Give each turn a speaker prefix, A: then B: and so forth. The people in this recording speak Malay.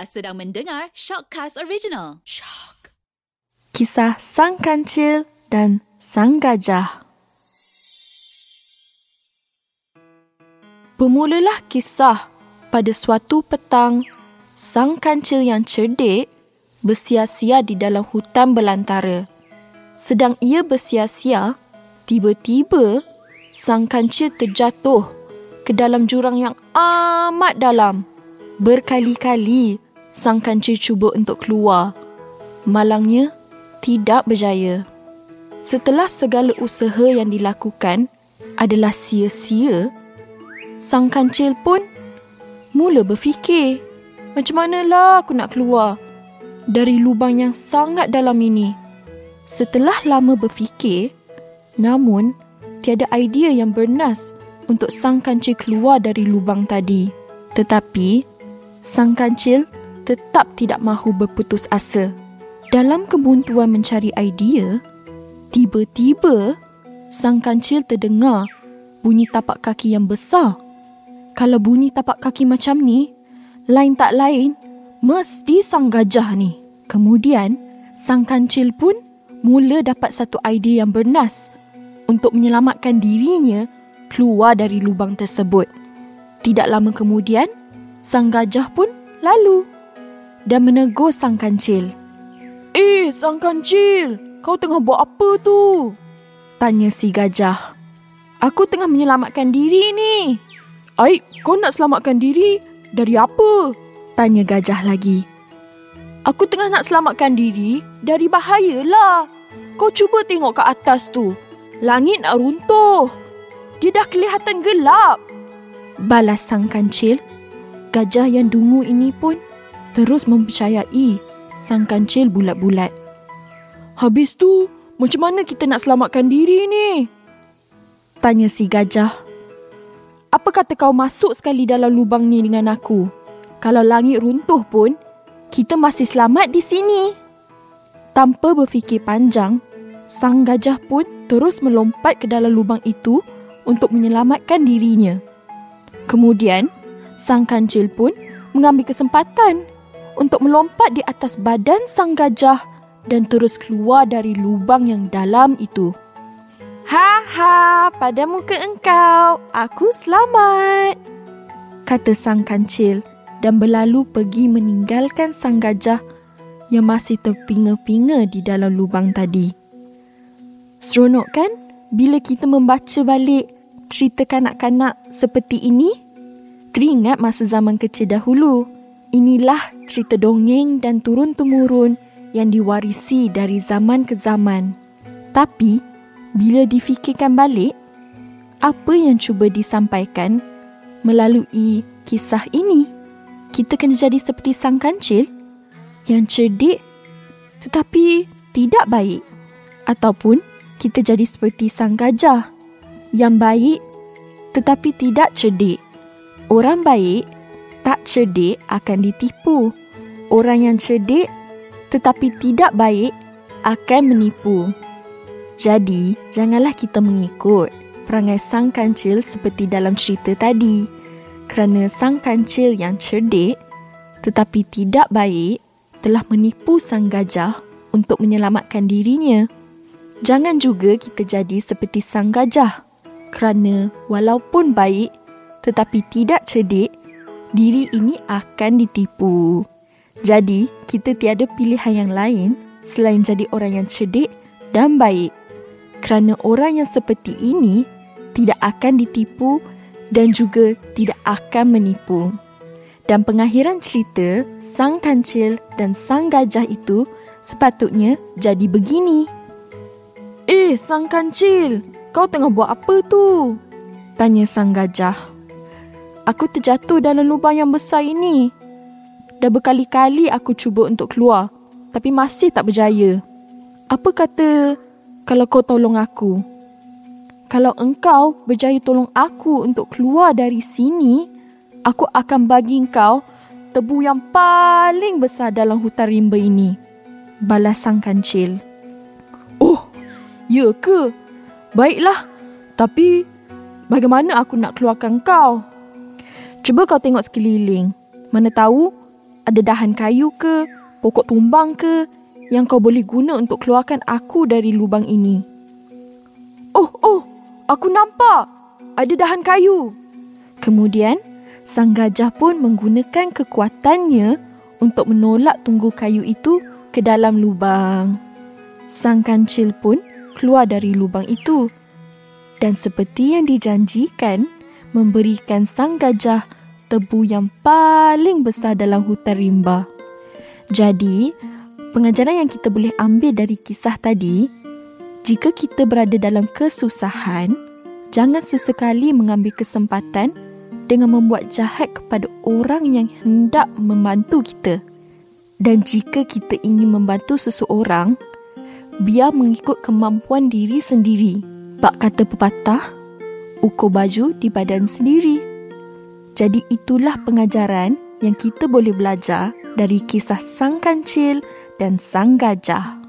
A: Sedang mendengar Shockcast Original. Shock.
B: Kisah Sang Kancil dan Sang Gajah. Bermulalah kisah pada suatu petang Sang Kancil yang cerdik bersia-sia di dalam hutan belantara. Sedang ia bersia-sia, tiba-tiba Sang Kancil terjatuh ke dalam jurang yang amat dalam. Berkali-kali sang kancil cuba untuk keluar. Malangnya, tidak berjaya. Setelah segala usaha yang dilakukan adalah sia-sia, sang kancil pun mula berfikir, macam manalah aku nak keluar dari lubang yang sangat dalam ini. Setelah lama berfikir, namun tiada idea yang bernas untuk sang kancil keluar dari lubang tadi. Tetapi, sang kancil tetap tidak mahu berputus asa. Dalam kebuntuan mencari idea, tiba-tiba sang kancil terdengar bunyi tapak kaki yang besar. Kalau bunyi tapak kaki macam ni, lain tak lain, mesti sang gajah ni. Kemudian, sang kancil pun mula dapat satu idea yang bernas untuk menyelamatkan dirinya keluar dari lubang tersebut. Tidak lama kemudian, sang gajah pun lalu dan menegur sang kancil. Eh, sang kancil, kau tengah buat apa tu? Tanya si gajah. Aku tengah menyelamatkan diri ni. Aik, kau nak selamatkan diri dari apa? Tanya gajah lagi. Aku tengah nak selamatkan diri dari bahaya lah. Kau cuba tengok ke atas tu. Langit nak runtuh. Dia dah kelihatan gelap. Balas sang kancil Gajah yang dungu ini pun terus mempercayai sang kancil bulat-bulat. Habis tu, macam mana kita nak selamatkan diri ni? Tanya si gajah. Apa kata kau masuk sekali dalam lubang ni dengan aku? Kalau langit runtuh pun, kita masih selamat di sini. Tanpa berfikir panjang, sang gajah pun terus melompat ke dalam lubang itu untuk menyelamatkan dirinya. Kemudian, sang kancil pun mengambil kesempatan untuk melompat di atas badan sang gajah dan terus keluar dari lubang yang dalam itu. Ha ha, pada muka engkau, aku selamat. Kata sang kancil dan berlalu pergi meninggalkan sang gajah yang masih terpinga-pinga di dalam lubang tadi. Seronok kan bila kita membaca balik cerita kanak-kanak seperti ini? Teringat masa zaman kecil dahulu. Inilah cerita dongeng dan turun-temurun yang diwarisi dari zaman ke zaman. Tapi, bila difikirkan balik, apa yang cuba disampaikan melalui kisah ini? Kita kena jadi seperti sang kancil yang cerdik tetapi tidak baik. Ataupun kita jadi seperti sang gajah yang baik tetapi tidak cerdik. Orang baik tak cerdik akan ditipu. Orang yang cerdik tetapi tidak baik akan menipu. Jadi, janganlah kita mengikut perangai sang kancil seperti dalam cerita tadi. Kerana sang kancil yang cerdik tetapi tidak baik telah menipu sang gajah untuk menyelamatkan dirinya. Jangan juga kita jadi seperti sang gajah. Kerana walaupun baik tetapi tidak cerdik, diri ini akan ditipu. Jadi, kita tiada pilihan yang lain selain jadi orang yang cerdik dan baik. Kerana orang yang seperti ini tidak akan ditipu dan juga tidak akan menipu. Dan pengakhiran cerita, sang kancil dan sang gajah itu sepatutnya jadi begini. Eh, sang kancil, kau tengah buat apa tu? Tanya sang gajah aku terjatuh dalam lubang yang besar ini. Dah berkali-kali aku cuba untuk keluar, tapi masih tak berjaya. Apa kata kalau kau tolong aku? Kalau engkau berjaya tolong aku untuk keluar dari sini, aku akan bagi engkau tebu yang paling besar dalam hutan rimba ini. Balas sang kancil. Oh, ya ke? Baiklah, tapi bagaimana aku nak keluarkan kau? Cuba kau tengok sekeliling. Mana tahu ada dahan kayu ke, pokok tumbang ke yang kau boleh guna untuk keluarkan aku dari lubang ini. Oh, oh, aku nampak. Ada dahan kayu. Kemudian, sang gajah pun menggunakan kekuatannya untuk menolak tunggu kayu itu ke dalam lubang. Sang kancil pun keluar dari lubang itu dan seperti yang dijanjikan memberikan sang gajah tebu yang paling besar dalam hutan rimba. Jadi, pengajaran yang kita boleh ambil dari kisah tadi, jika kita berada dalam kesusahan, jangan sesekali mengambil kesempatan dengan membuat jahat kepada orang yang hendak membantu kita. Dan jika kita ingin membantu seseorang, biar mengikut kemampuan diri sendiri. Bak kata pepatah, ukur baju di badan sendiri. Jadi itulah pengajaran yang kita boleh belajar dari kisah sang kancil dan sang gajah.